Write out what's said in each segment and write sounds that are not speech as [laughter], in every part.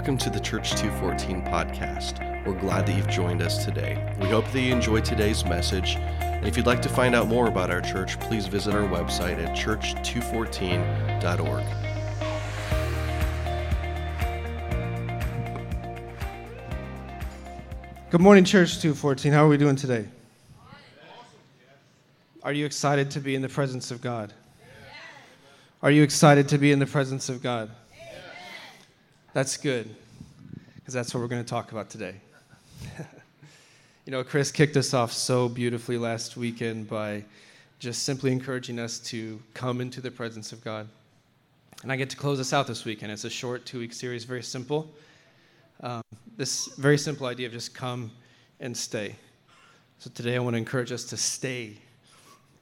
Welcome to the Church 214 podcast. We're glad that you've joined us today. We hope that you enjoyed today's message. And if you'd like to find out more about our church, please visit our website at church214.org. Good morning, Church 214. How are we doing today? Are you excited to be in the presence of God? Are you excited to be in the presence of God? That's good, because that's what we're going to talk about today. [laughs] you know, Chris kicked us off so beautifully last weekend by just simply encouraging us to come into the presence of God. And I get to close us out this weekend. It's a short two week series, very simple. Um, this very simple idea of just come and stay. So today I want to encourage us to stay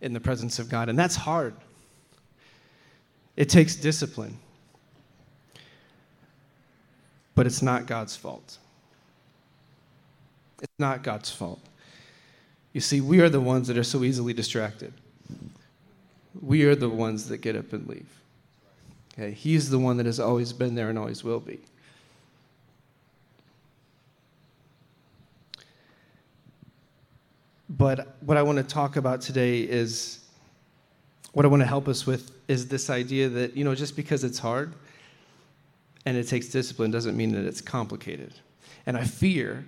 in the presence of God. And that's hard, it takes discipline but it's not God's fault. It's not God's fault. You see, we are the ones that are so easily distracted. We are the ones that get up and leave. Okay? He's the one that has always been there and always will be. But what I want to talk about today is what I want to help us with is this idea that, you know, just because it's hard, and it takes discipline doesn't mean that it's complicated. And I fear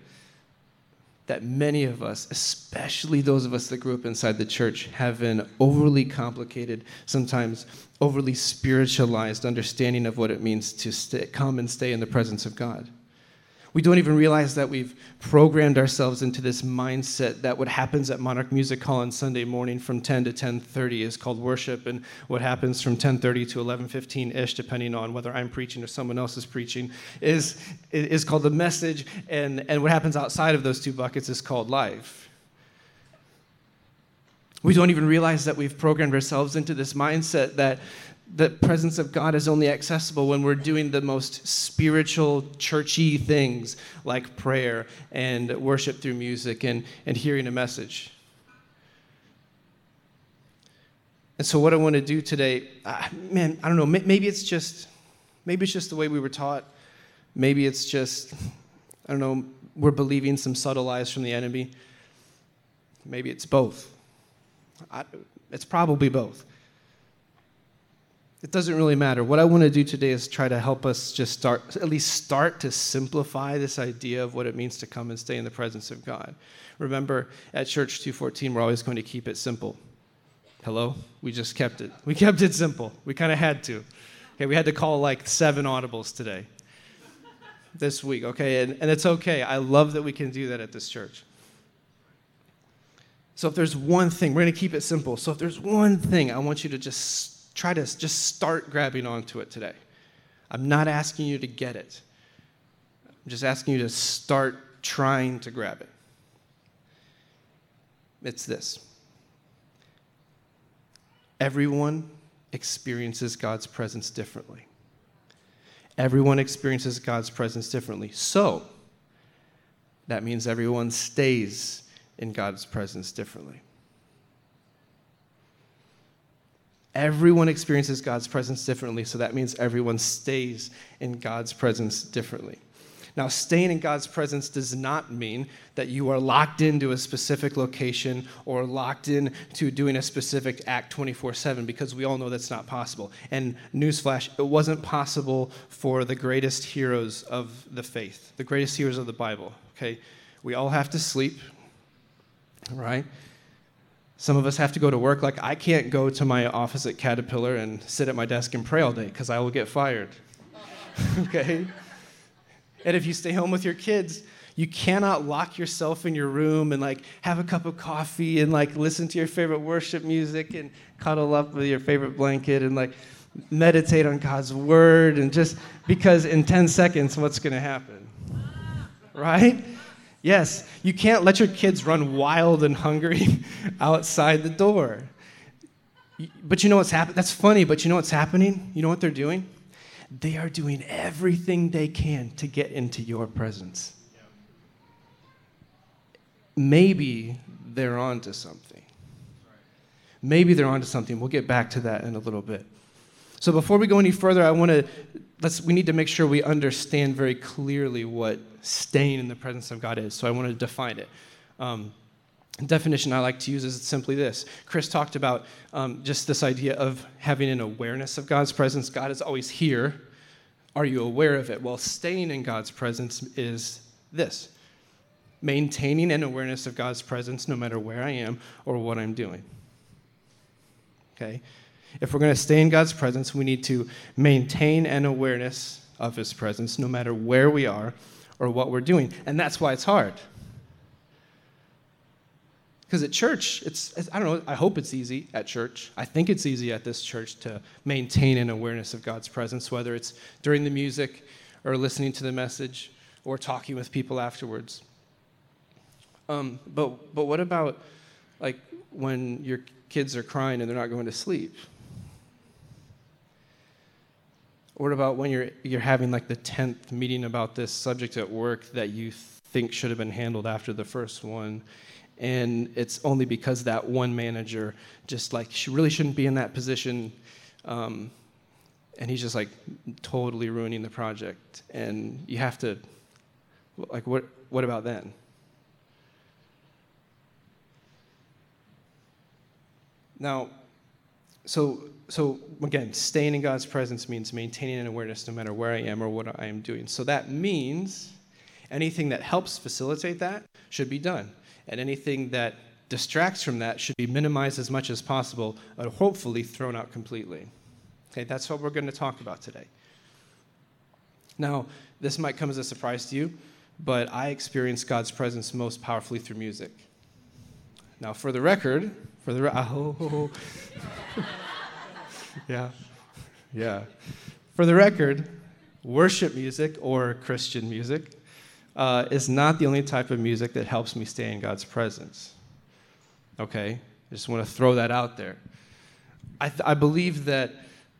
that many of us, especially those of us that grew up inside the church, have an overly complicated, sometimes overly spiritualized understanding of what it means to stay, come and stay in the presence of God. We don't even realize that we've programmed ourselves into this mindset that what happens at Monarch Music Hall on Sunday morning from 10 to 10:30 is called worship, and what happens from 10:30 to 11:15 ish, depending on whether I'm preaching or someone else is preaching, is is called the message, and and what happens outside of those two buckets is called life. We don't even realize that we've programmed ourselves into this mindset that the presence of God is only accessible when we're doing the most spiritual, churchy things like prayer and worship through music and, and hearing a message. And so, what I want to do today, uh, man, I don't know, maybe it's just, maybe it's just the way we were taught. Maybe it's just, I don't know, we're believing some subtle lies from the enemy. Maybe it's both. I, it's probably both. It doesn't really matter. What I want to do today is try to help us just start, at least start to simplify this idea of what it means to come and stay in the presence of God. Remember, at Church 214, we're always going to keep it simple. Hello? We just kept it. We kept it simple. We kind of had to. Okay, we had to call like seven audibles today, this week, okay? And, and it's okay. I love that we can do that at this church. So if there's one thing, we're going to keep it simple. So if there's one thing I want you to just try to just start grabbing onto it today. I'm not asking you to get it, I'm just asking you to start trying to grab it. It's this everyone experiences God's presence differently. Everyone experiences God's presence differently. So, that means everyone stays in God's presence differently. Everyone experiences God's presence differently, so that means everyone stays in God's presence differently. Now, staying in God's presence does not mean that you are locked into a specific location or locked in to doing a specific act 24 7, because we all know that's not possible. And newsflash, it wasn't possible for the greatest heroes of the faith, the greatest heroes of the Bible. Okay? We all have to sleep, right? Some of us have to go to work. Like, I can't go to my office at Caterpillar and sit at my desk and pray all day because I will get fired. [laughs] okay? And if you stay home with your kids, you cannot lock yourself in your room and like have a cup of coffee and like listen to your favorite worship music and cuddle up with your favorite blanket and like meditate on God's word and just because in 10 seconds what's going to happen? Right? Yes, you can't let your kids run wild and hungry [laughs] outside the door. But you know what's happening? That's funny, but you know what's happening? You know what they're doing? They are doing everything they can to get into your presence. Maybe they're onto something. Maybe they're onto something. We'll get back to that in a little bit. So before we go any further, I want to let's we need to make sure we understand very clearly what staying in the presence of God is. So I want to define it. Um, definition I like to use is simply this. Chris talked about um, just this idea of having an awareness of God's presence. God is always here. Are you aware of it? Well, staying in God's presence is this maintaining an awareness of God's presence no matter where I am or what I'm doing. Okay? If we're going to stay in God's presence, we need to maintain an awareness of His presence no matter where we are or what we're doing. And that's why it's hard. Because at church, it's, it's, I don't know, I hope it's easy at church. I think it's easy at this church to maintain an awareness of God's presence, whether it's during the music or listening to the message or talking with people afterwards. Um, but, but what about like when your kids are crying and they're not going to sleep? What about when you're, you're having like the 10th meeting about this subject at work that you think should have been handled after the first one? And it's only because that one manager just like, she really shouldn't be in that position. Um, and he's just like totally ruining the project. And you have to, like, what, what about then? Now, so, so again, staying in God's presence means maintaining an awareness no matter where I am or what I am doing. So that means anything that helps facilitate that should be done. And anything that distracts from that should be minimized as much as possible, but hopefully thrown out completely. Okay, that's what we're going to talk about today. Now, this might come as a surprise to you, but I experience God's presence most powerfully through music. Now, for the record, for the oh, [laughs] yeah, yeah. For the record, worship music or Christian music uh, is not the only type of music that helps me stay in God's presence. Okay, I just want to throw that out there. I, th- I believe that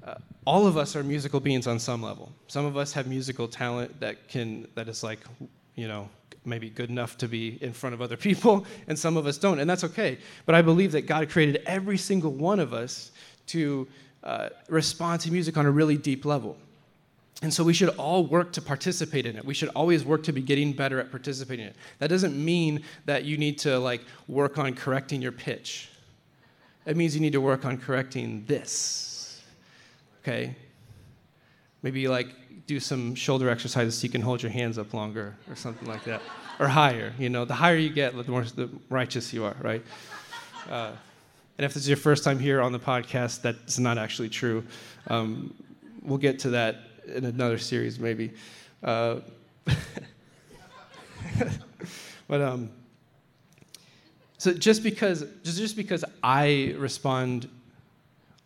uh, all of us are musical beings on some level. Some of us have musical talent that can that is like, you know, maybe good enough to be in front of other people, [laughs] and some of us don't, and that's okay. But I believe that God created every single one of us to uh, respond to music on a really deep level. And so we should all work to participate in it. We should always work to be getting better at participating in it. That doesn't mean that you need to like work on correcting your pitch. It means you need to work on correcting this. Okay? Maybe like do some shoulder exercises so you can hold your hands up longer or something like that. Or higher, you know, the higher you get, the more the righteous you are, right? Uh, and if this is your first time here on the podcast, that's not actually true. Um, we'll get to that in another series, maybe. Uh, [laughs] but um, so just because just, just because I respond,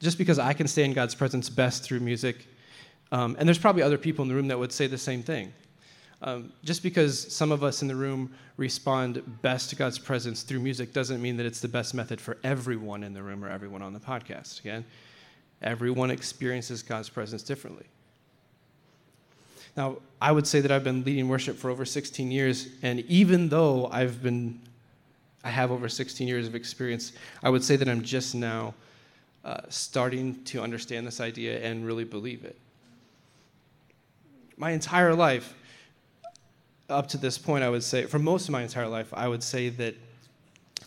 just because I can stay in God's presence best through music um, and there's probably other people in the room that would say the same thing. Um, just because some of us in the room respond best to God's presence through music doesn't mean that it's the best method for everyone in the room or everyone on the podcast. Again, everyone experiences God's presence differently. Now, I would say that I've been leading worship for over 16 years, and even though I've been, I have over 16 years of experience, I would say that I'm just now uh, starting to understand this idea and really believe it my entire life, up to this point, I would say, for most of my entire life, I would say that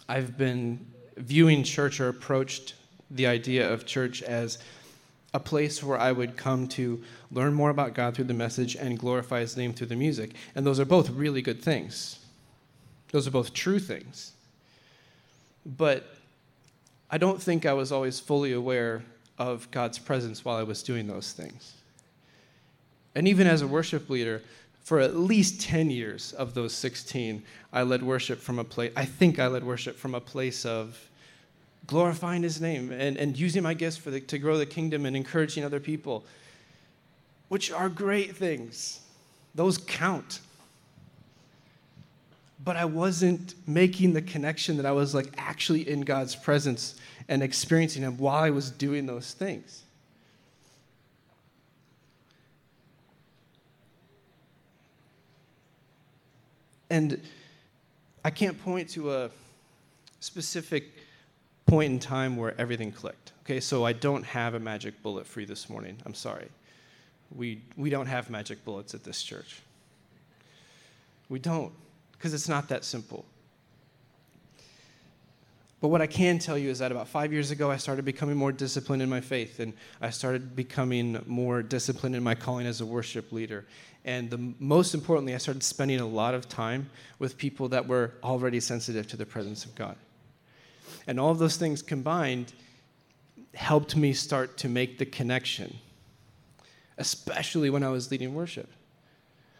I've been viewing church or approached the idea of church as a place where I would come to learn more about God through the message and glorify His name through the music. And those are both really good things. Those are both true things. But I don't think I was always fully aware of God's presence while I was doing those things. And even as a worship leader, for at least 10 years of those 16, I led worship from a place, I think I led worship from a place of glorifying his name and, and using my gifts for the, to grow the kingdom and encouraging other people, which are great things. Those count. But I wasn't making the connection that I was like actually in God's presence and experiencing him while I was doing those things. And I can't point to a specific point in time where everything clicked. Okay, so I don't have a magic bullet for you this morning. I'm sorry. We, we don't have magic bullets at this church. We don't, because it's not that simple. But what I can tell you is that about five years ago, I started becoming more disciplined in my faith, and I started becoming more disciplined in my calling as a worship leader. And the, most importantly, I started spending a lot of time with people that were already sensitive to the presence of God. And all of those things combined helped me start to make the connection, especially when I was leading worship.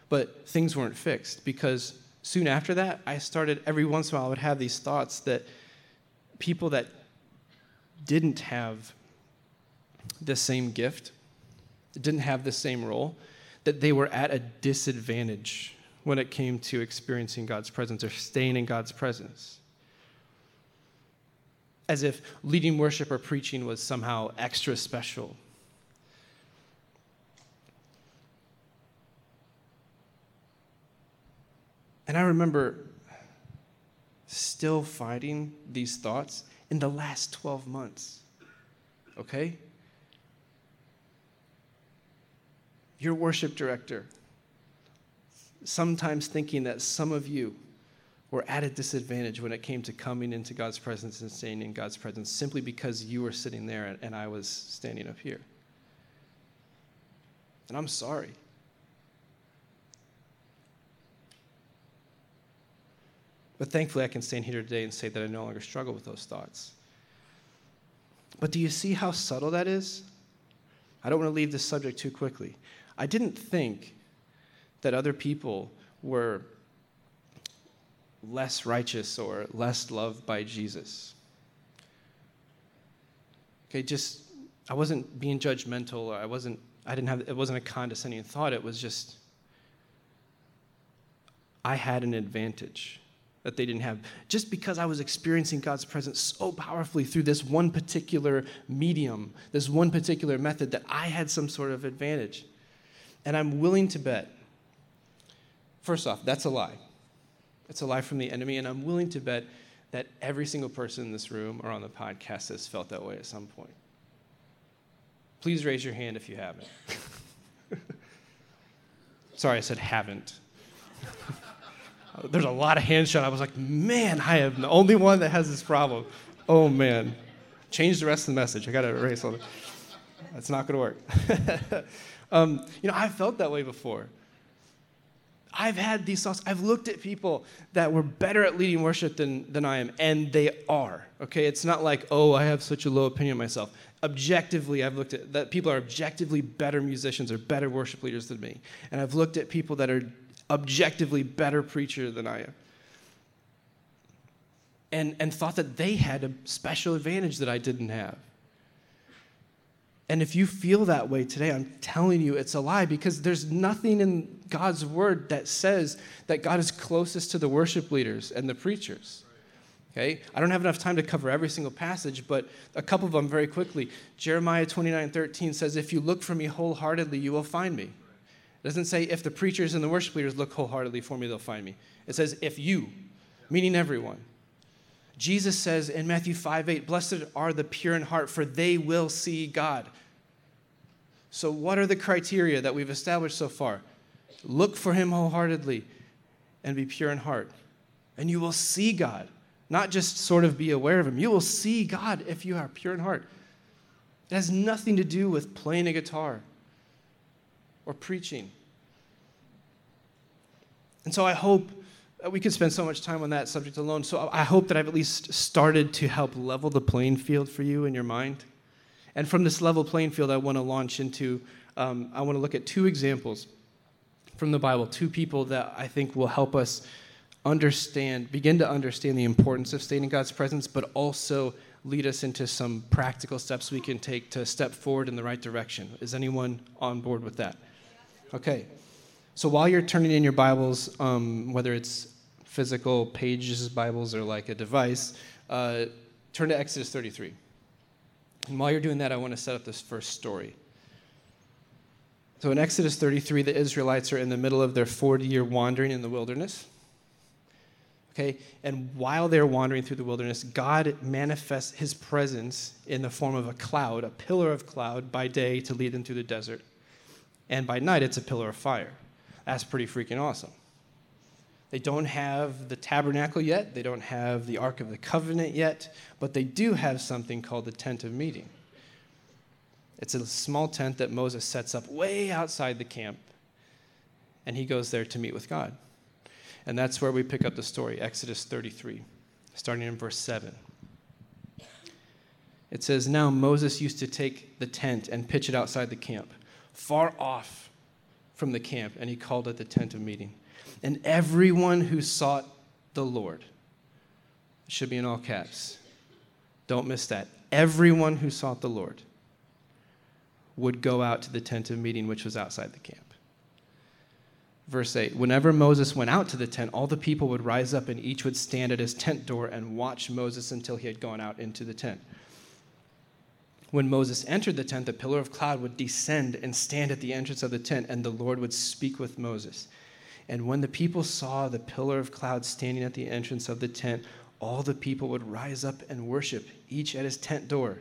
But things weren't fixed because soon after that, I started every once in a while, I would have these thoughts that people that didn't have the same gift, didn't have the same role, that they were at a disadvantage when it came to experiencing God's presence or staying in God's presence. As if leading worship or preaching was somehow extra special. And I remember still fighting these thoughts in the last 12 months. Okay? Your worship director, sometimes thinking that some of you were at a disadvantage when it came to coming into God's presence and staying in God's presence simply because you were sitting there and I was standing up here. And I'm sorry. But thankfully, I can stand here today and say that I no longer struggle with those thoughts. But do you see how subtle that is? I don't want to leave this subject too quickly. I didn't think that other people were less righteous or less loved by Jesus. Okay, just I wasn't being judgmental or I wasn't I didn't have it wasn't a condescending thought, it was just I had an advantage that they didn't have just because I was experiencing God's presence so powerfully through this one particular medium, this one particular method, that I had some sort of advantage. And I'm willing to bet, first off, that's a lie. It's a lie from the enemy, and I'm willing to bet that every single person in this room or on the podcast has felt that way at some point. Please raise your hand if you haven't. [laughs] Sorry, I said haven't. [laughs] There's a lot of hands shot. I was like, man, I am the only one that has this problem. Oh, man. Change the rest of the message. I got to erase all that. [laughs] That's not to work. [laughs] um, you know, I've felt that way before. I've had these thoughts. I've looked at people that were better at leading worship than, than I am, and they are. Okay, it's not like, oh, I have such a low opinion of myself. Objectively, I've looked at that people are objectively better musicians or better worship leaders than me. And I've looked at people that are objectively better preacher than I am. And, and thought that they had a special advantage that I didn't have. And if you feel that way today, I'm telling you it's a lie because there's nothing in God's word that says that God is closest to the worship leaders and the preachers. Okay? I don't have enough time to cover every single passage, but a couple of them very quickly. Jeremiah 29 13 says, If you look for me wholeheartedly, you will find me. It doesn't say if the preachers and the worship leaders look wholeheartedly for me, they'll find me. It says if you, meaning everyone. Jesus says in Matthew 5 8, Blessed are the pure in heart, for they will see God. So, what are the criteria that we've established so far? Look for Him wholeheartedly and be pure in heart, and you will see God. Not just sort of be aware of Him, you will see God if you are pure in heart. It has nothing to do with playing a guitar or preaching. And so I hope we could spend so much time on that subject alone. So I hope that I've at least started to help level the playing field for you in your mind. And from this level playing field, I want to launch into, um, I want to look at two examples from the Bible, two people that I think will help us understand, begin to understand the importance of staying in God's presence, but also lead us into some practical steps we can take to step forward in the right direction. Is anyone on board with that? Okay. So while you're turning in your Bibles, um, whether it's physical pages, Bibles, or like a device, uh, turn to Exodus 33. And while you're doing that, I want to set up this first story. So in Exodus 33, the Israelites are in the middle of their 40 year wandering in the wilderness. Okay? And while they're wandering through the wilderness, God manifests his presence in the form of a cloud, a pillar of cloud by day to lead them through the desert. And by night, it's a pillar of fire. That's pretty freaking awesome. They don't have the tabernacle yet, they don't have the Ark of the Covenant yet, but they do have something called the tent of meeting. It's a small tent that Moses sets up way outside the camp, and he goes there to meet with God. And that's where we pick up the story, Exodus 33, starting in verse 7. It says, Now Moses used to take the tent and pitch it outside the camp, far off from the camp, and he called it the tent of meeting. And everyone who sought the Lord, should be in all caps. Don't miss that. Everyone who sought the Lord would go out to the tent of meeting, which was outside the camp. Verse 8 Whenever Moses went out to the tent, all the people would rise up and each would stand at his tent door and watch Moses until he had gone out into the tent. When Moses entered the tent, the pillar of cloud would descend and stand at the entrance of the tent, and the Lord would speak with Moses. And when the people saw the pillar of cloud standing at the entrance of the tent, all the people would rise up and worship, each at his tent door.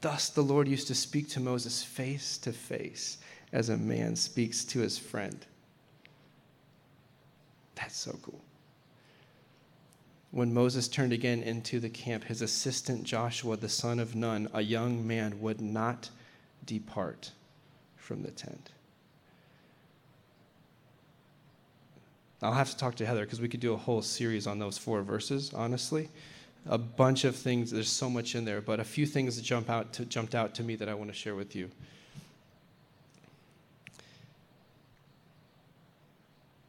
Thus the Lord used to speak to Moses face to face as a man speaks to his friend. That's so cool. When Moses turned again into the camp, his assistant Joshua, the son of Nun, a young man, would not depart from the tent. I'll have to talk to Heather because we could do a whole series on those four verses, honestly a bunch of things. There's so much in there, but a few things jump out to, jumped out to me that I want to share with you.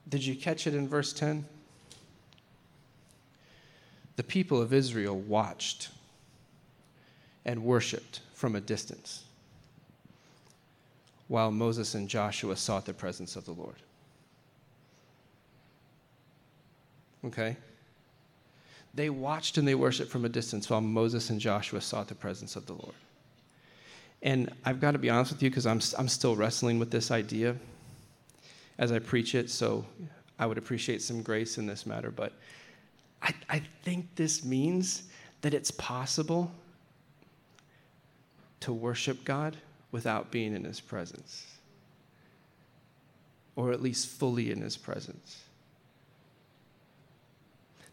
Did you catch it in verse 10? The people of Israel watched and worshiped from a distance while Moses and Joshua sought the presence of the Lord. Okay? They watched and they worshiped from a distance while Moses and Joshua sought the presence of the Lord. And I've got to be honest with you because I'm, I'm still wrestling with this idea as I preach it, so I would appreciate some grace in this matter. But I, I think this means that it's possible to worship God without being in His presence, or at least fully in His presence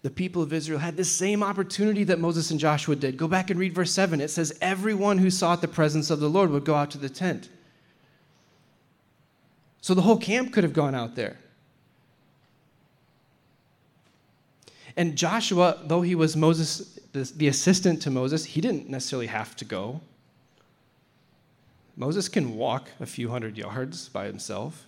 the people of Israel had the same opportunity that Moses and Joshua did. Go back and read verse 7. It says, Everyone who sought the presence of the Lord would go out to the tent. So the whole camp could have gone out there. And Joshua, though he was Moses, the, assistant to Moses, he didn't necessarily have to go. Moses can walk a few hundred yards by himself.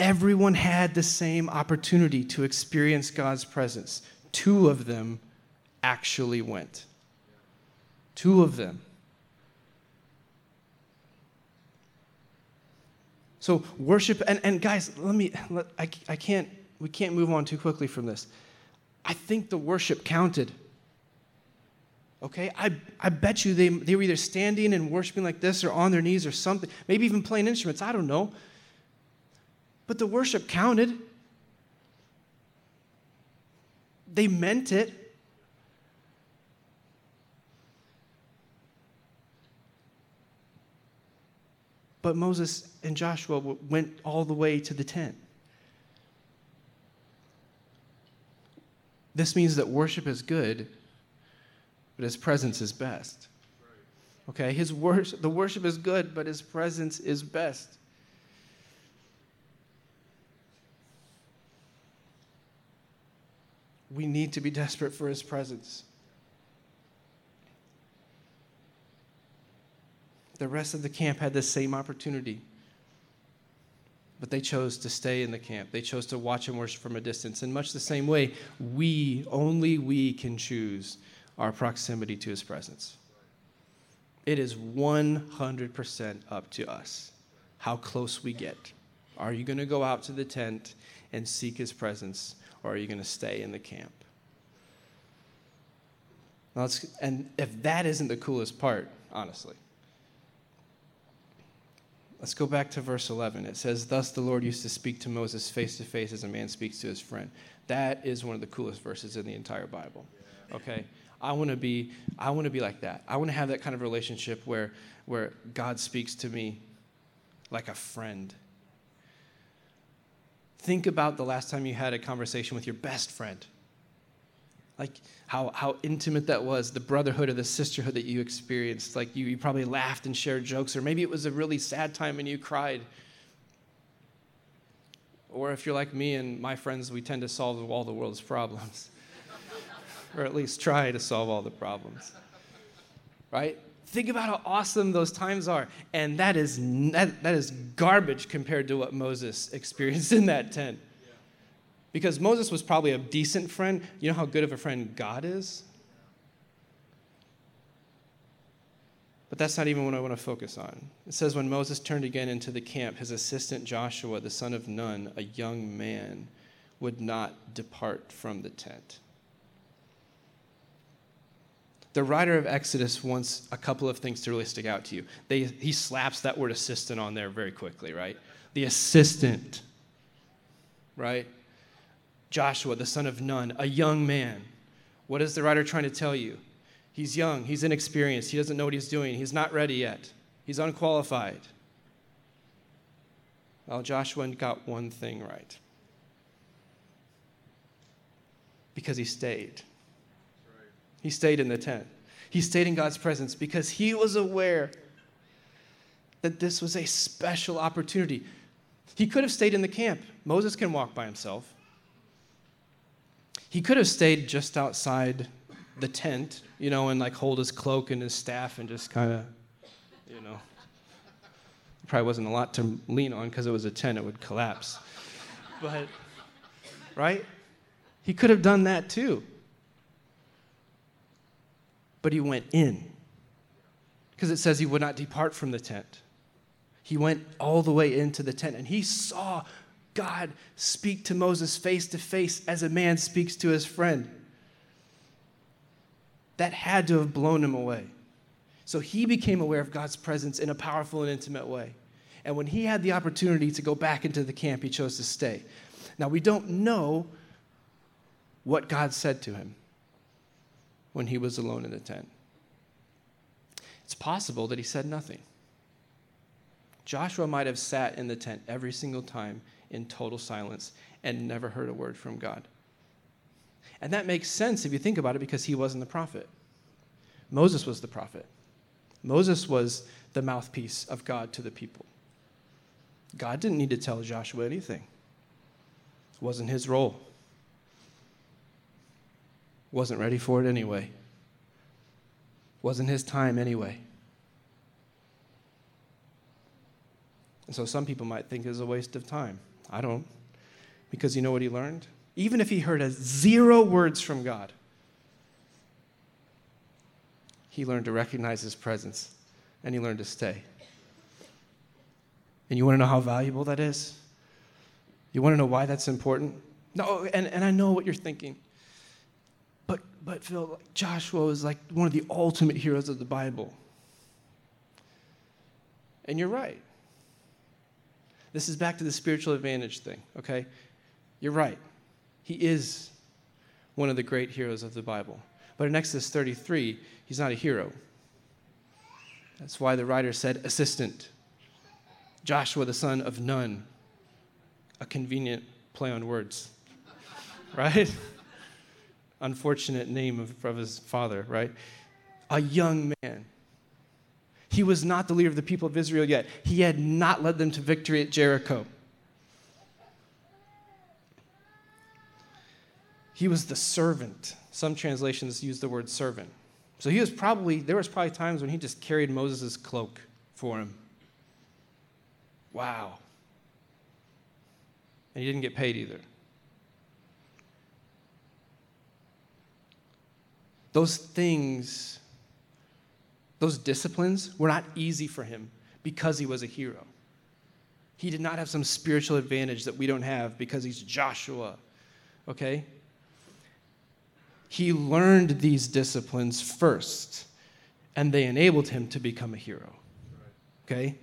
everyone had the same opportunity to experience God's presence. Two of them actually went. Two of them. So worship and, and guys, let me let, I, I can't we can't move on too quickly from this. I think the worship counted. Okay? I, I bet you they, they were either standing and worshiping like this or on their knees or something, maybe even playing instruments. I don't know. But the worship counted. They meant it. But Moses and Joshua went all the way to the tent. This means that worship is good, but his presence is best. Okay, his worship, the worship is good, but his presence is best. we need to be desperate for his presence. The rest of the camp had the same opportunity. But they chose to stay in the camp. They chose to watch and worship from a distance. In much the same way, we, only we, can choose our proximity to his presence. It is 100% up to us how close we get. Are you going to go out to the tent and seek his presence? or are you going to stay in the camp? and if that isn't the coolest part, honestly, Let's go back to verse 11. It says, Thus the Lord used to speak to Moses face to face as a man speaks to his friend. That is one of the coolest verses in the entire Bible. Okay? I want to be I want to be like that. I want to have that kind of relationship where where God speaks to me like a friend. Think about the last time you had a conversation with your best friend. Like how, how intimate that was, the brotherhood or the sisterhood that you experienced. Like you, you probably laughed and shared jokes, or maybe it was a really sad time and you cried. Or if you're like me and my friends, we tend to solve all the world's problems, [laughs] or at least try to solve all the problems. Right? Think about how awesome those times are. And that is, that, that is garbage compared to what Moses [laughs] experienced in that tent. Because Moses was probably a decent friend. You know how good of a friend God is? But that's not even what I want to focus on. It says, When Moses turned again into the camp, his assistant Joshua, the son of Nun, a young man, would not depart from the tent. The writer of Exodus wants a couple of things to really stick out to you. They, he slaps that word assistant on there very quickly, right? The assistant, right? Joshua, the son of Nun, a young man. What is the writer trying to tell you? He's young, he's inexperienced, he doesn't know what he's doing, he's not ready yet, he's unqualified. Well, Joshua got one thing right because he stayed. He stayed in the tent. He stayed in God's presence because he was aware that this was a special opportunity. He could have stayed in the camp. Moses can walk by himself. He could have stayed just outside the tent, you know, and like hold his cloak and his staff and just kind of, you know. Probably wasn't a lot to lean on because it was a tent, it would collapse. But, right? He could have done that too. But he went in because it says he would not depart from the tent. He went all the way into the tent and he saw God speak to Moses face to face as a man speaks to his friend. That had to have blown him away. So he became aware of God's presence in a powerful and intimate way. And when he had the opportunity to go back into the camp, he chose to stay. Now, we don't know what God said to him when he was alone in the tent. It's possible that he said nothing. Joshua might have sat in the tent every single time in total silence and never heard a word from God. And that makes sense if you think about it because he wasn't the prophet. Moses was the prophet. Moses was the mouthpiece of God to the people. God didn't need to tell Joshua anything. It wasn't his role. Wasn't ready for it anyway. Wasn't his time anyway. And so some people might think it's a waste of time. I don't. Because you know what he learned? Even if he heard a zero words from God, he learned to recognize his presence and he learned to stay. And you want to know how valuable that is? You want to know why that's important? No, and, and I know what you're thinking. But, but Phil, Joshua is like one of the ultimate heroes of the Bible. And you're right. This is back to the spiritual advantage thing, okay? You're right. He is one of the great heroes of the Bible. But in Exodus 33, he's not a hero. That's why the writer said assistant. Joshua, the son of Nun. A convenient play on words, [laughs] right? Unfortunate name of, of his father, right? A young man. He was not the leader of the people of Israel yet. He had not led them to victory at Jericho. He was the servant. Some translations use the word servant. So he was probably, there was probably times when he just carried Moses' cloak for him. Wow. And he didn't get paid either. Those things those disciplines were not easy for him because he was a hero. He did not have some spiritual advantage that we don't have because he's Joshua. Okay? He learned these disciplines first, and they enabled him to become a hero. Okay?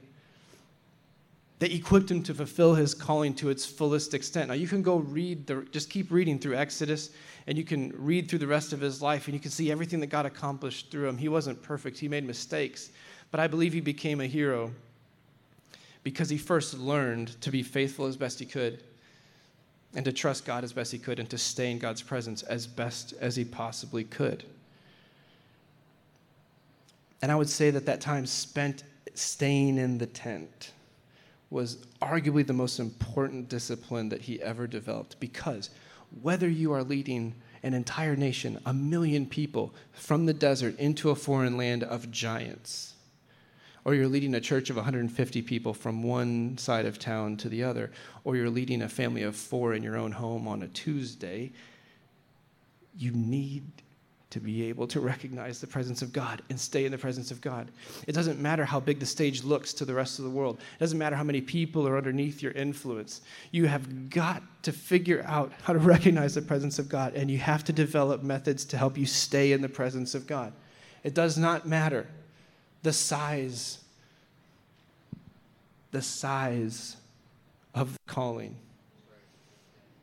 They equipped him to fulfill his calling to its fullest extent. Now, you can go read, the, just keep reading through Exodus, and you can read through the rest of his life, and you can see everything that God accomplished through him. He wasn't perfect, he made mistakes, but I believe he became a hero because he first learned to be faithful as best he could, and to trust God as best he could, and to stay in God's presence as best as he possibly could. And I would say that that time spent staying in the tent was arguably the most important discipline that he ever developed because whether you are leading an entire nation, a million people from the desert into a foreign land of giants, or you're leading a church of 150 people from one side of town to the other, or you're leading a family of four in your own home on a Tuesday, you need to be able to recognize the presence of God and stay in the presence of God. It doesn't matter how big the stage looks to the rest of the world, it doesn't matter how many people are underneath your influence. You have got to figure out how to recognize the presence of God, and you have to develop methods to help you stay in the presence of God. It does not matter the size, the size of the calling,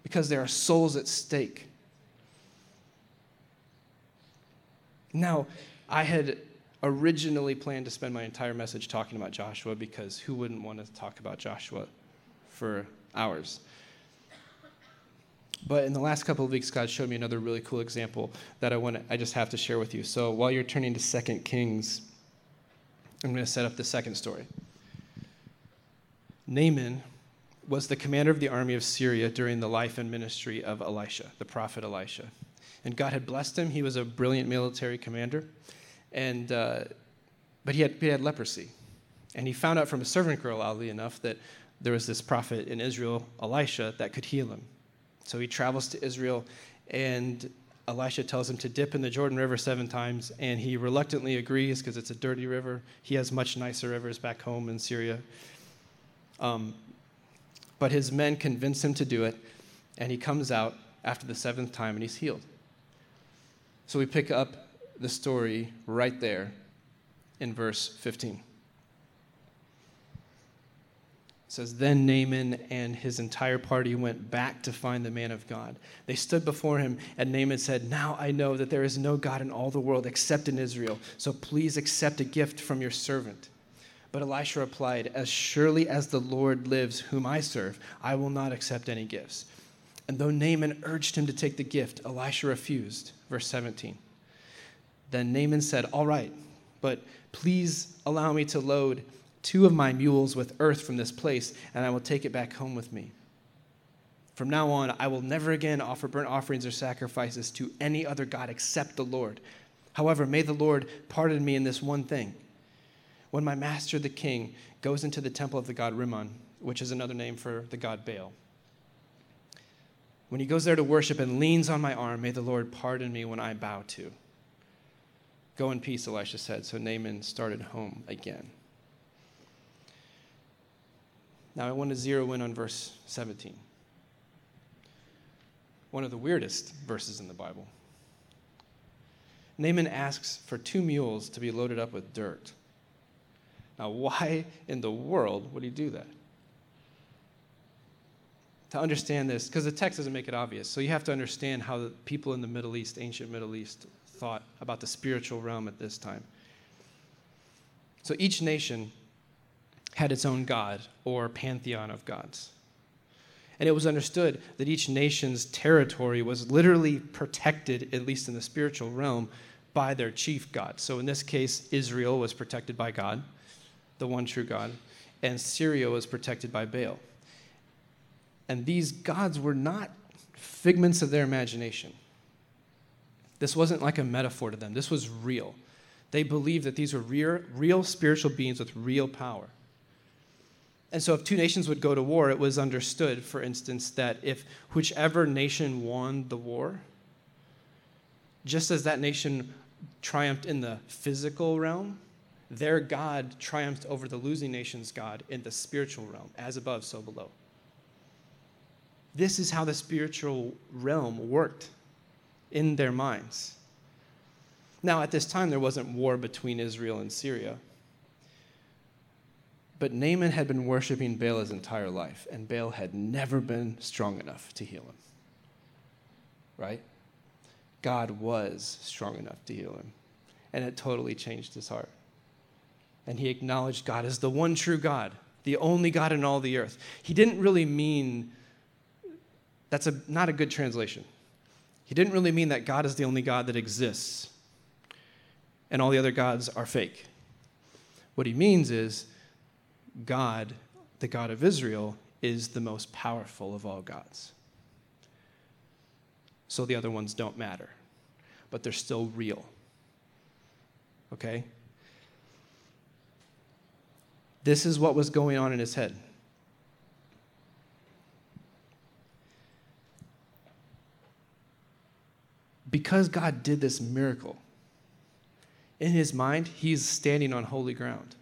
because there are souls at stake. Now, I had originally planned to spend my entire message talking about Joshua because who wouldn't want to talk about Joshua for hours? But in the last couple of weeks, God showed me another really cool example that I want to, I just have to share with you. So while you're turning to Second Kings, I'm going to set up the second story. Naaman was the commander of the army of Syria during the life and ministry of Elisha, the prophet Elisha and God had blessed him. He was a brilliant military commander, and uh, but he had, he had leprosy, and he found out from a servant girl, oddly enough, that there was this prophet in Israel, Elisha, that could heal him. So he travels to Israel, and Elisha tells him to dip in the Jordan River seven times, and he reluctantly agrees because it's a dirty river. He has much nicer rivers back home in Syria. Um, but his men convince him to do it, and he comes out after the seventh time and he's healed. So we pick up the story right there in verse 15. It says, Then Naaman and his entire party went back to find the man of God. They stood before him, and Naaman said, Now I know that there is no God in all the world except in Israel, so please accept a gift from your servant. But Elisha replied, As surely as the Lord lives, whom I serve, I will not accept any gifts. And though Naaman urged him to take the gift, Elisha refused. Verse 17. Then Naaman said, All right, but please allow me to load two of my mules with earth from this place, and I will take it back home with me. From now on, I will never again offer burnt offerings or sacrifices to any other God except the Lord. However, may the Lord pardon me in this one thing. When my master, the king, goes into the temple of the god Rimmon, which is another name for the god Baal, when he goes there to worship and leans on my arm, may the Lord pardon me when I bow to. Go in peace, Elisha said. So Naaman started home again. Now I want to zero in on verse 17. One of the weirdest verses in the Bible. Naaman asks for two mules to be loaded up with dirt. Now, why in the world would he do that? To understand this, because the text doesn't make it obvious. So you have to understand how the people in the Middle East, ancient Middle East, thought about the spiritual realm at this time. So each nation had its own god or pantheon of gods. And it was understood that each nation's territory was literally protected, at least in the spiritual realm, by their chief god. So in this case, Israel was protected by God, the one true God, and Syria was protected by Baal. And these gods were not figments of their imagination. This wasn't like a metaphor to them, this was real. They believed that these were real, real spiritual beings with real power. And so, if two nations would go to war, it was understood, for instance, that if whichever nation won the war, just as that nation triumphed in the physical realm, their God triumphed over the losing nation's God in the spiritual realm, as above, so below. This is how the spiritual realm worked in their minds. Now, at this time, there wasn't war between Israel and Syria. But Naaman had been worshiping Baal his entire life, and Baal had never been strong enough to heal him. Right? God was strong enough to heal him, and it totally changed his heart. And he acknowledged God as the one true God, the only God in all the earth. He didn't really mean that's a, not a good translation. He didn't really mean that God is the only God that exists and all the other gods are fake. What he means is God, the God of Israel, is the most powerful of all gods. So the other ones don't matter, but they're still real. Okay? This is what was going on in his head. Because God did this miracle, in his mind, he's standing on holy ground.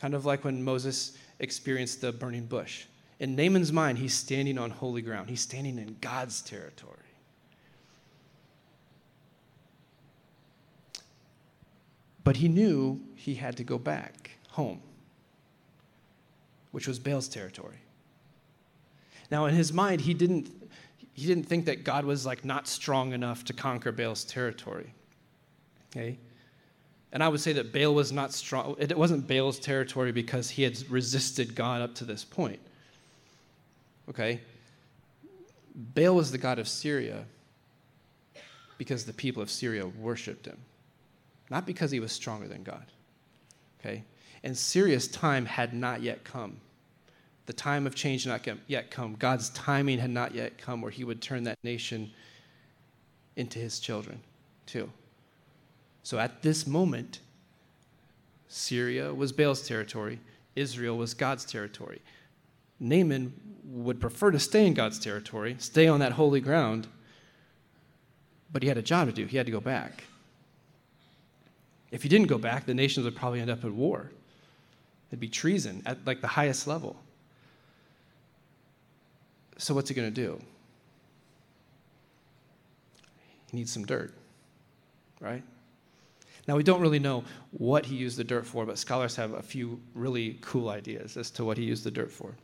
Kind of like when Moses experienced the burning bush. In Naaman's mind, he's standing on holy ground, he's standing in God's territory. But he knew he had to go back home, which was Baal's territory. Now, in his mind, he didn't, he didn't think that God was like not strong enough to conquer Baal's territory. Okay? And I would say that Baal was not strong. It wasn't Baal's territory because he had resisted God up to this point. Okay? Baal was the god of Syria because the people of Syria worshiped him, not because he was stronger than God. Okay? And Syria's time had not yet come. The time of change had not yet come. God's timing had not yet come where he would turn that nation into his children, too. So at this moment, Syria was Baal's territory, Israel was God's territory. Naaman would prefer to stay in God's territory, stay on that holy ground, but he had a job to do. He had to go back. If he didn't go back, the nations would probably end up at war. It'd be treason at like the highest level. So what's he going to do? He needs some dirt, right? Now, we don't really know what he used the dirt for, but scholars have a few really cool ideas as to what he used the dirt for.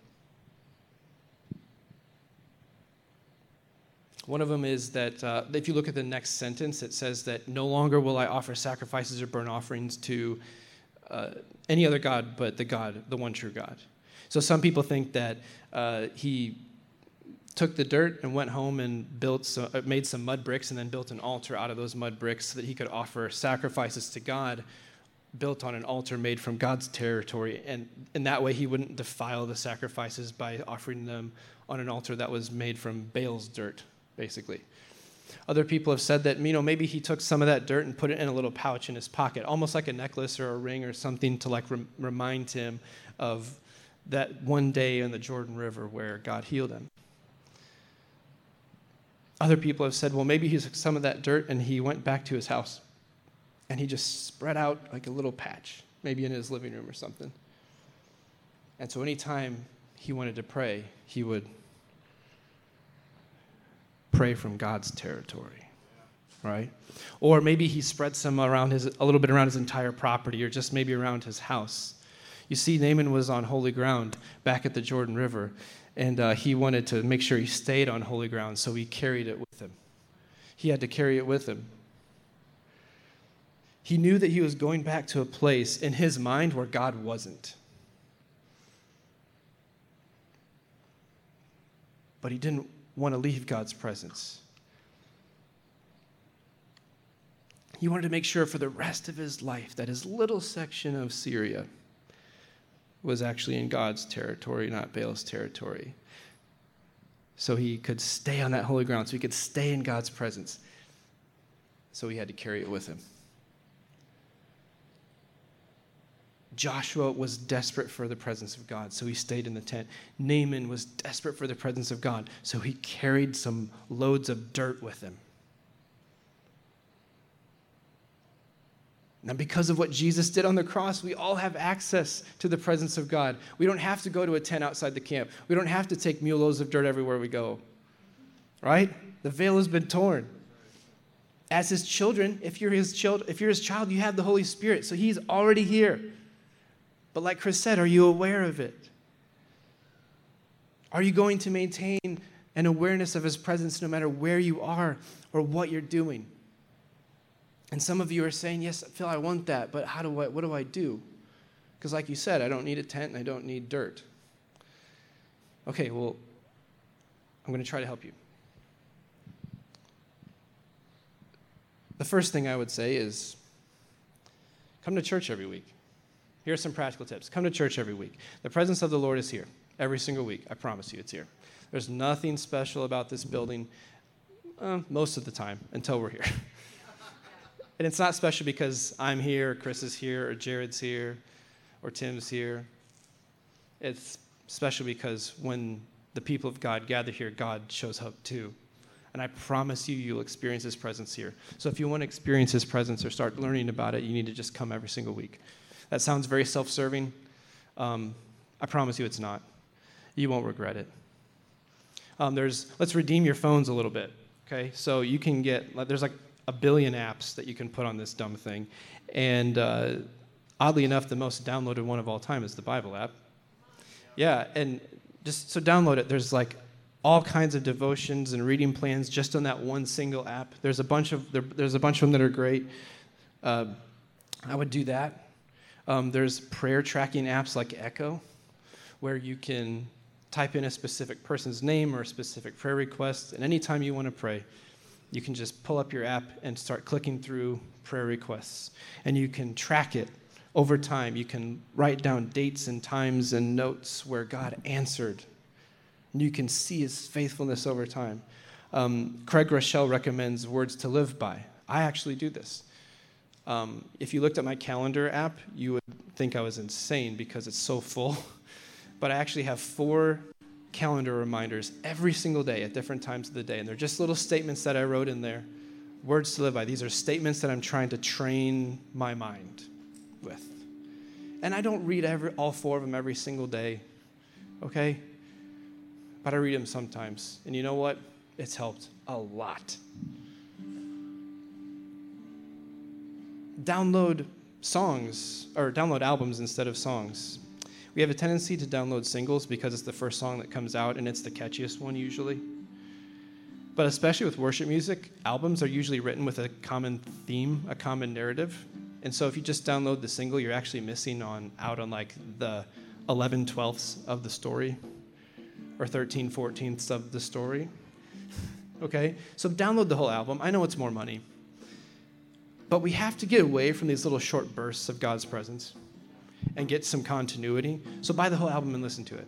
One of them is that uh, if you look at the next sentence, it says that no longer will I offer sacrifices or burnt offerings to uh, any other God but the God, the one true God. So some people think that uh, he took the dirt and went home and built some, uh, made some mud bricks and then built an altar out of those mud bricks so that he could offer sacrifices to God built on an altar made from God's territory. And in that way, he wouldn't defile the sacrifices by offering them on an altar that was made from Baal's dirt, basically. Other people have said that, you know, maybe he took some of that dirt and put it in a little pouch in his pocket, almost like a necklace or a ring or something to like rem- remind him of that one day in the Jordan River where God healed him. Other people have said, well, maybe he took some of that dirt and he went back to his house and he just spread out like a little patch, maybe in his living room or something. And so anytime he wanted to pray, he would pray from God's territory, right? Or maybe he spread some around his, a little bit around his entire property or just maybe around his house. You see, Naaman was on holy ground back at the Jordan River, and uh, he wanted to make sure he stayed on holy ground, so he carried it with him. He had to carry it with him. He knew that he was going back to a place in his mind where God wasn't. But he didn't want to leave God's presence. He wanted to make sure for the rest of his life that his little section of Syria was actually in God's territory, not Baal's territory. So he could stay on that holy ground, so he could stay in God's presence. So he had to carry it with him. Joshua was desperate for the presence of God, so he stayed in the tent. Naaman was desperate for the presence of God, so he carried some loads of dirt with him. Now, because of what Jesus did on the cross, we all have access to the presence of God. We don't have to go to a tent outside the camp. We don't have to take mule loads of dirt everywhere we go. Right? The veil has been torn. As his children, if you're his child, if you're his child, you have the Holy Spirit. So he's already here. But like Chris said, are you aware of it? Are you going to maintain an awareness of His presence no matter where you are or what you're doing? And some of you are saying, Yes, Phil, I want that, but how do I, what do I do? Because, like you said, I don't need a tent and I don't need dirt. Okay, well, I'm going to try to help you. The first thing I would say is come to church every week. Here are some practical tips. Come to church every week. The presence of the Lord is here every single week. I promise you, it's here. There's nothing special about this building uh, most of the time until we're here. [laughs] and it's not special because I'm here, or Chris is here, or Jared's here, or Tim's here. It's special because when the people of God gather here, God shows up too. And I promise you, you'll experience His presence here. So if you want to experience His presence or start learning about it, you need to just come every single week. That sounds very self serving. Um, I promise you it's not. You won't regret it. Um, there's, let's redeem your phones a little bit, okay? So you can get, there's like a billion apps that you can put on this dumb thing. And uh, oddly enough, the most downloaded one of all time is the Bible app. Yeah, and just so download it. There's like all kinds of devotions and reading plans just on that one single app. There's a bunch of there, there's a bunch of them that are great. Uh, I would do that. Um, there's prayer tracking apps like Echo, where you can type in a specific person's name or a specific prayer request, and anytime you want to pray, you can just pull up your app and start clicking through prayer requests, and you can track it over time. You can write down dates and times and notes where God answered. And you can see his faithfulness over time. Um, Craig Groeschel recommends words to live by. I actually do this. Um, if you looked at my calendar app, you would think I was insane because it's so full. [laughs] but I actually have four calendar reminders every single day at different times of the day. And they're just little statements that I wrote in there. Words to live by. These are statements that I'm trying to train my mind with. And I don't read every, all four of them every single day, okay? But I read them sometimes. And you know what? It's helped a lot. Download songs, or download albums instead of songs. We have a tendency to download singles because it's the first song that comes out and it's the catchiest one usually. But especially with worship music, albums are usually written with a common theme, a common narrative. And so if you just download the single, you're actually missing on out on like the 11 twelfths of the story or 13 14ths of the story. okay? So download the whole album. I know it's more money. But we have to get away from these little short bursts of God's presence and get some continuity. So buy the whole album and listen to it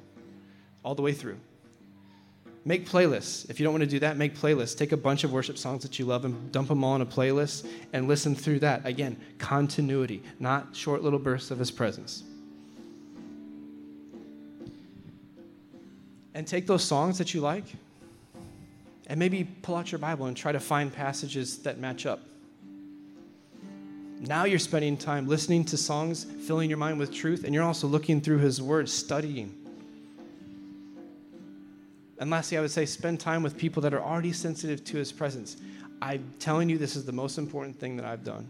all the way through. Make playlists. If you don't want to do that, make playlists. Take a bunch of worship songs that you love and dump them all in a playlist and listen through that. Again, continuity, not short little bursts of His presence. And take those songs that you like and maybe pull out your Bible and try to find passages that match up. Now you're spending time listening to songs, filling your mind with truth, and you're also looking through His Word, studying. And lastly, I would say spend time with people that are already sensitive to his presence. I'm telling you, this is the most important thing that I've done.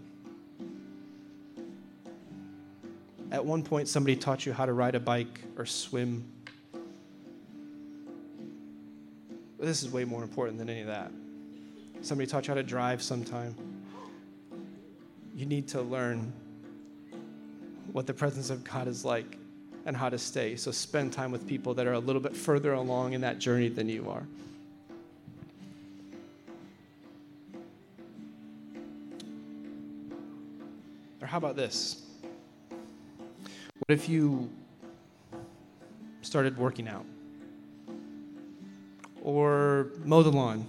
At one point, somebody taught you how to ride a bike or swim. This is way more important than any of that. Somebody taught you how to drive sometime. You need to learn what the presence of God is like and how to stay. So spend time with people that are a little bit further along in that journey than you are. Or how about this? What if you started working out? Or mow the lawn?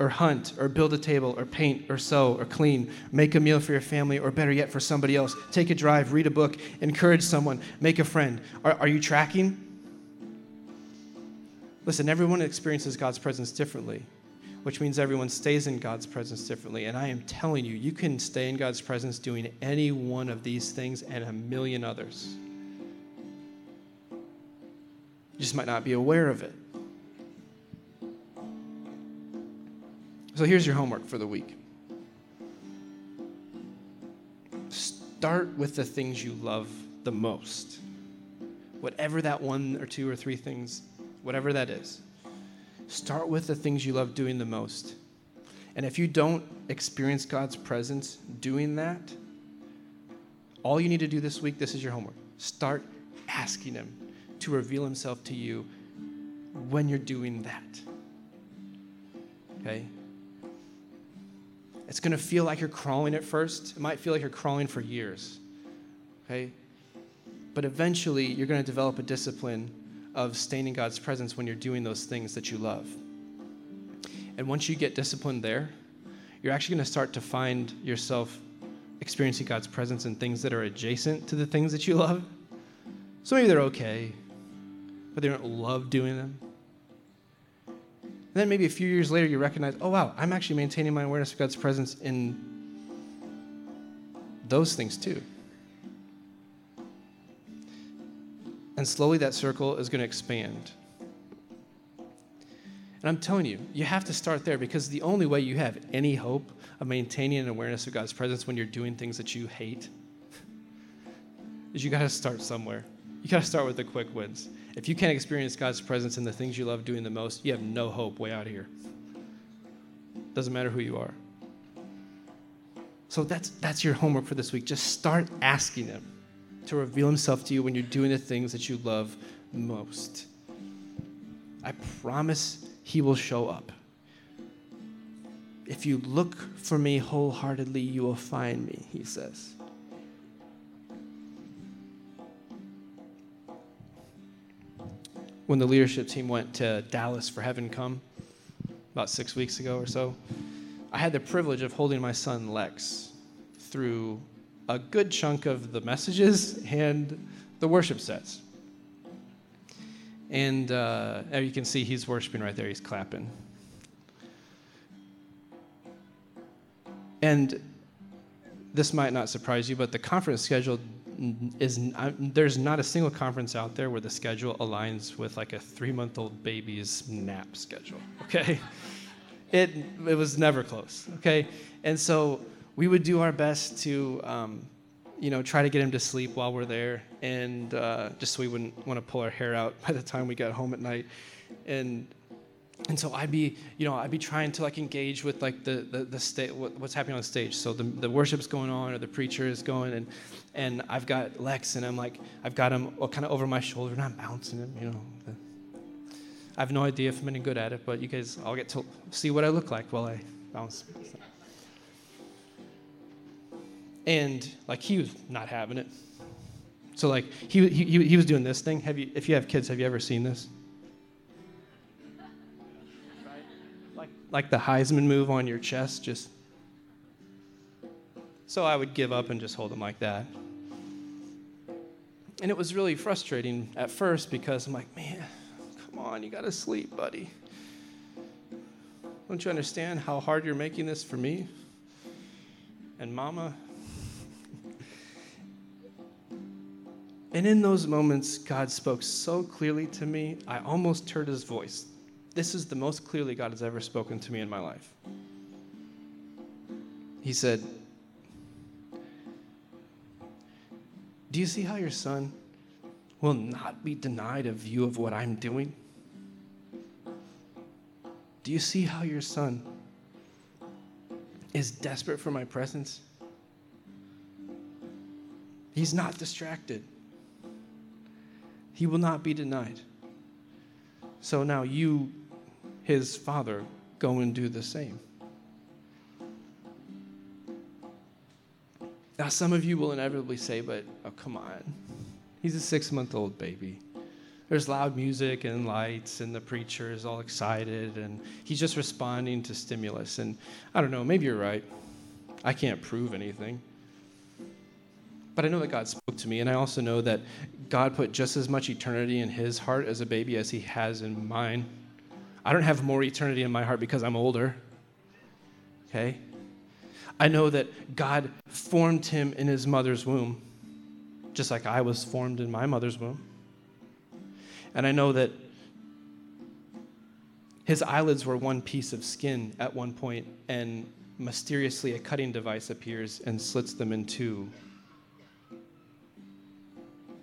Or hunt or build a table or paint or sew or clean, make a meal for your family or better yet for somebody else, take a drive, read a book, encourage someone, make a friend. Are, are you tracking? Listen, everyone experiences God's presence differently, which means everyone stays in God's presence differently. And I am telling you, you can stay in God's presence doing any one of these things and a million others. You just might not be aware of it. So here's your homework for the week start with the things you love the most. Whatever that one or two or three things, whatever that is, start with the things you love doing the most. And if you don't experience God's presence doing that, all you need to do this week, this is your homework. Start asking Him to reveal Himself to you when you're doing that. Okay? It's going to feel like you're crawling at first. It might feel like you're crawling for years. Okay? But eventually, you're going to develop a discipline of staying in God's presence when you're doing those things that you love. And once you get disciplined there, you're actually going to start to find yourself experiencing God's presence in things that are adjacent to the things that you love. So maybe they're okay, but they don't love doing them. And then maybe a few years later, you recognize, oh, wow, I'm actually maintaining my awareness of God's presence in those things too. And slowly that circle is going to expand. And I'm telling you, you have to start there because the only way you have any hope of maintaining an awareness of God's presence when you're doing things that you hate [laughs] is you got to start somewhere. You got to start with the quick wins. If you can't experience God's presence in the things you love doing the most, you have no hope way out of here. Doesn't matter who you are. So that's that's your homework for this week. Just start asking him to reveal himself to you when you're doing the things that you love most. I promise he will show up. If you look for me wholeheartedly, you will find me, he says. When the leadership team went to Dallas for Heaven Come about six weeks ago or so, I had the privilege of holding my son Lex through a good chunk of the messages and the worship sets. And uh, as you can see, he's worshiping right there, he's clapping. And this might not surprise you, but the conference schedule is there's not a single conference out there where the schedule aligns with like a three month old baby's nap schedule. Okay, [laughs] it it was never close. Okay, and so we would do our best to. Um, you know, try to get him to sleep while we're there, and uh, just so we wouldn't want to pull our hair out [laughs] by the time we got home at night, and and so I'd be, you know, I'd be trying to like engage with like the the, the state, what's happening on stage. So the, the worship's going on or the preacher is going, and and I've got Lex, and I'm like, I've got him kind of over my shoulder, and I'm bouncing him, you know. I have no idea if I'm any good at it, but you guys, I'll get to see what I look like while I bounce. And like he was not having it. So like he, he, he was doing this thing. Have you, if you have kids, have you ever seen this? Like the Heisman move on your chest, just. So I would give up and just hold him like that. And it was really frustrating at first because I'm like, man, come on, you gotta sleep, buddy. Don't you understand how hard you're making this for me? And mama? and in those moments, God spoke so clearly to me, I almost heard his voice this is the most clearly God has ever spoken to me in my life. He said, Do you see how your son will not be denied a view of what I'm doing? Do you see how your son is desperate for my presence? He's not distracted. He will not be denied. So now you his father, go and do the same. Now, some of you will inevitably say, but oh, come on. He's a six month old baby. There's loud music and lights, and the preacher is all excited, and he's just responding to stimulus. And I don't know, maybe you're right. I can't prove anything. But I know that God spoke to me, and I also know that God put just as much eternity in his heart as a baby as he has in mine. I don't have more eternity in my heart because I'm older. Okay? I know that God formed him in his mother's womb, just like I was formed in my mother's womb. And I know that his eyelids were one piece of skin at one point, and mysteriously a cutting device appears and slits them in two.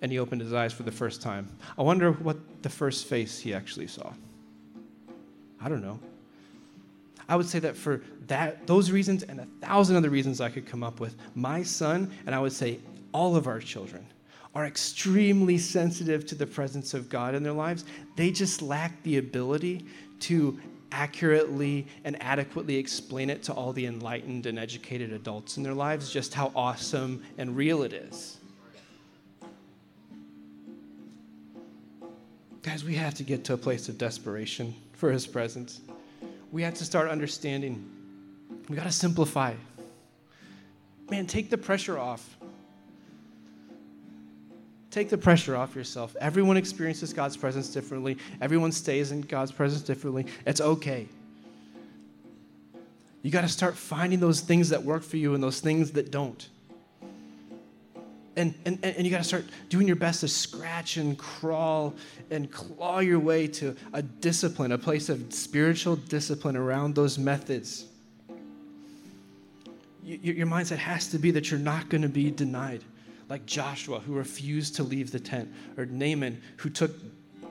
and he opened his eyes for the first time. I wonder what the first face he actually saw. I don't know. I would say that for that those reasons and a thousand other reasons I could come up with, my son and I would say all of our children are extremely sensitive to the presence of God in their lives. They just lack the ability to accurately and adequately explain it to all the enlightened and educated adults in their lives just how awesome and real it is. Guys, we have to get to a place of desperation for his presence. We have to start understanding. We got to simplify. Man, take the pressure off. Take the pressure off yourself. Everyone experiences God's presence differently. Everyone stays in God's presence differently. It's okay. You got to start finding those things that work for you and those things that don't. And, and, and you got to start doing your best to scratch and crawl and claw your way to a discipline, a place of spiritual discipline around those methods. Your mindset has to be that you're not going to be denied. Like Joshua, who refused to leave the tent, or Naaman, who took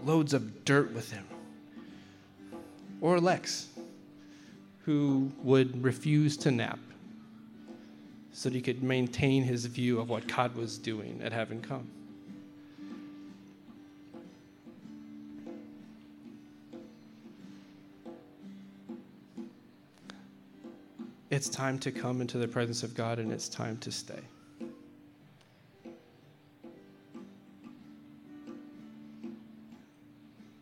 loads of dirt with him, or Lex, who would refuse to nap so that he could maintain his view of what God was doing at Heaven Come. It's time to come into the presence of God and it's time to stay.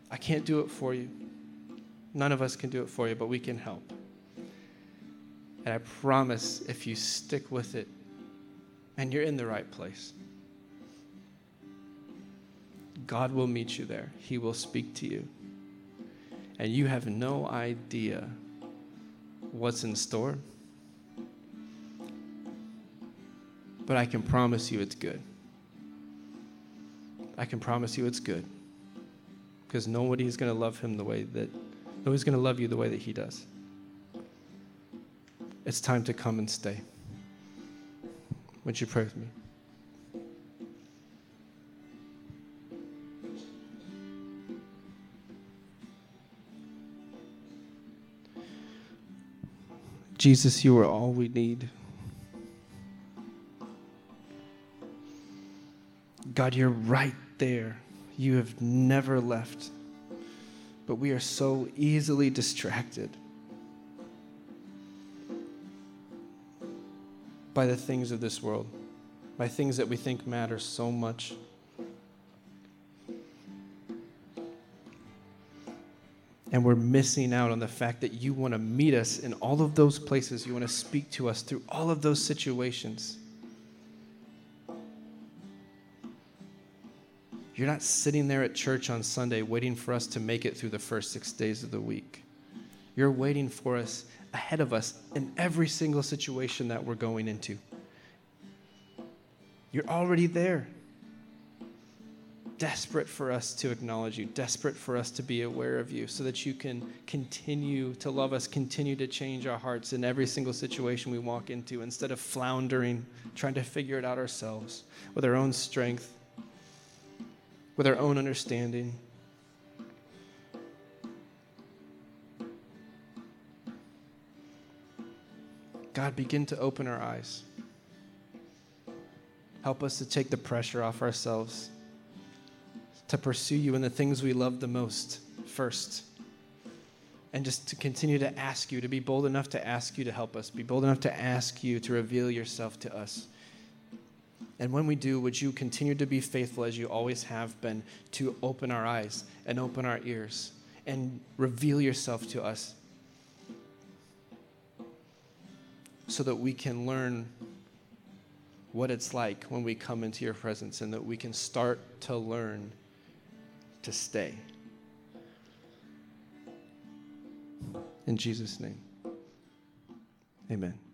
I can't do it for you. None of us can do it for you, but we can help. And I promise if you stick with it, and you're in the right place, God will meet you there. He will speak to you. And you have no idea what's in store. But I can promise you it's good. I can promise you it's good because nobody's going to love him the way that, nobody's going to love you the way that he does. It's time to come and stay. Would you pray with me? Jesus, you are all we need. God, you're right there you have never left. But we are so easily distracted by the things of this world, by things that we think matter so much. And we're missing out on the fact that you want to meet us in all of those places. You want to speak to us through all of those situations. You're not sitting there at church on Sunday waiting for us to make it through the first six days of the week. You're waiting for us ahead of us in every single situation that we're going into. You're already there. Desperate for us to acknowledge you, desperate for us to be aware of you, so that you can continue to love us, continue to change our hearts in every single situation we walk into, instead of floundering, trying to figure it out ourselves with our own strength with our own understanding. God, begin to open our eyes. Help us to take the pressure off ourselves, to pursue you in the things we love the most first. And just to continue to ask you, to be bold enough to ask you to help us, be bold enough to ask you to reveal yourself to us. And when we do, would you continue to be faithful as you always have been to open our eyes and open our ears and reveal yourself to us so that we can learn what it's like when we come into your presence and that we can start to learn to stay. In Jesus' name, amen.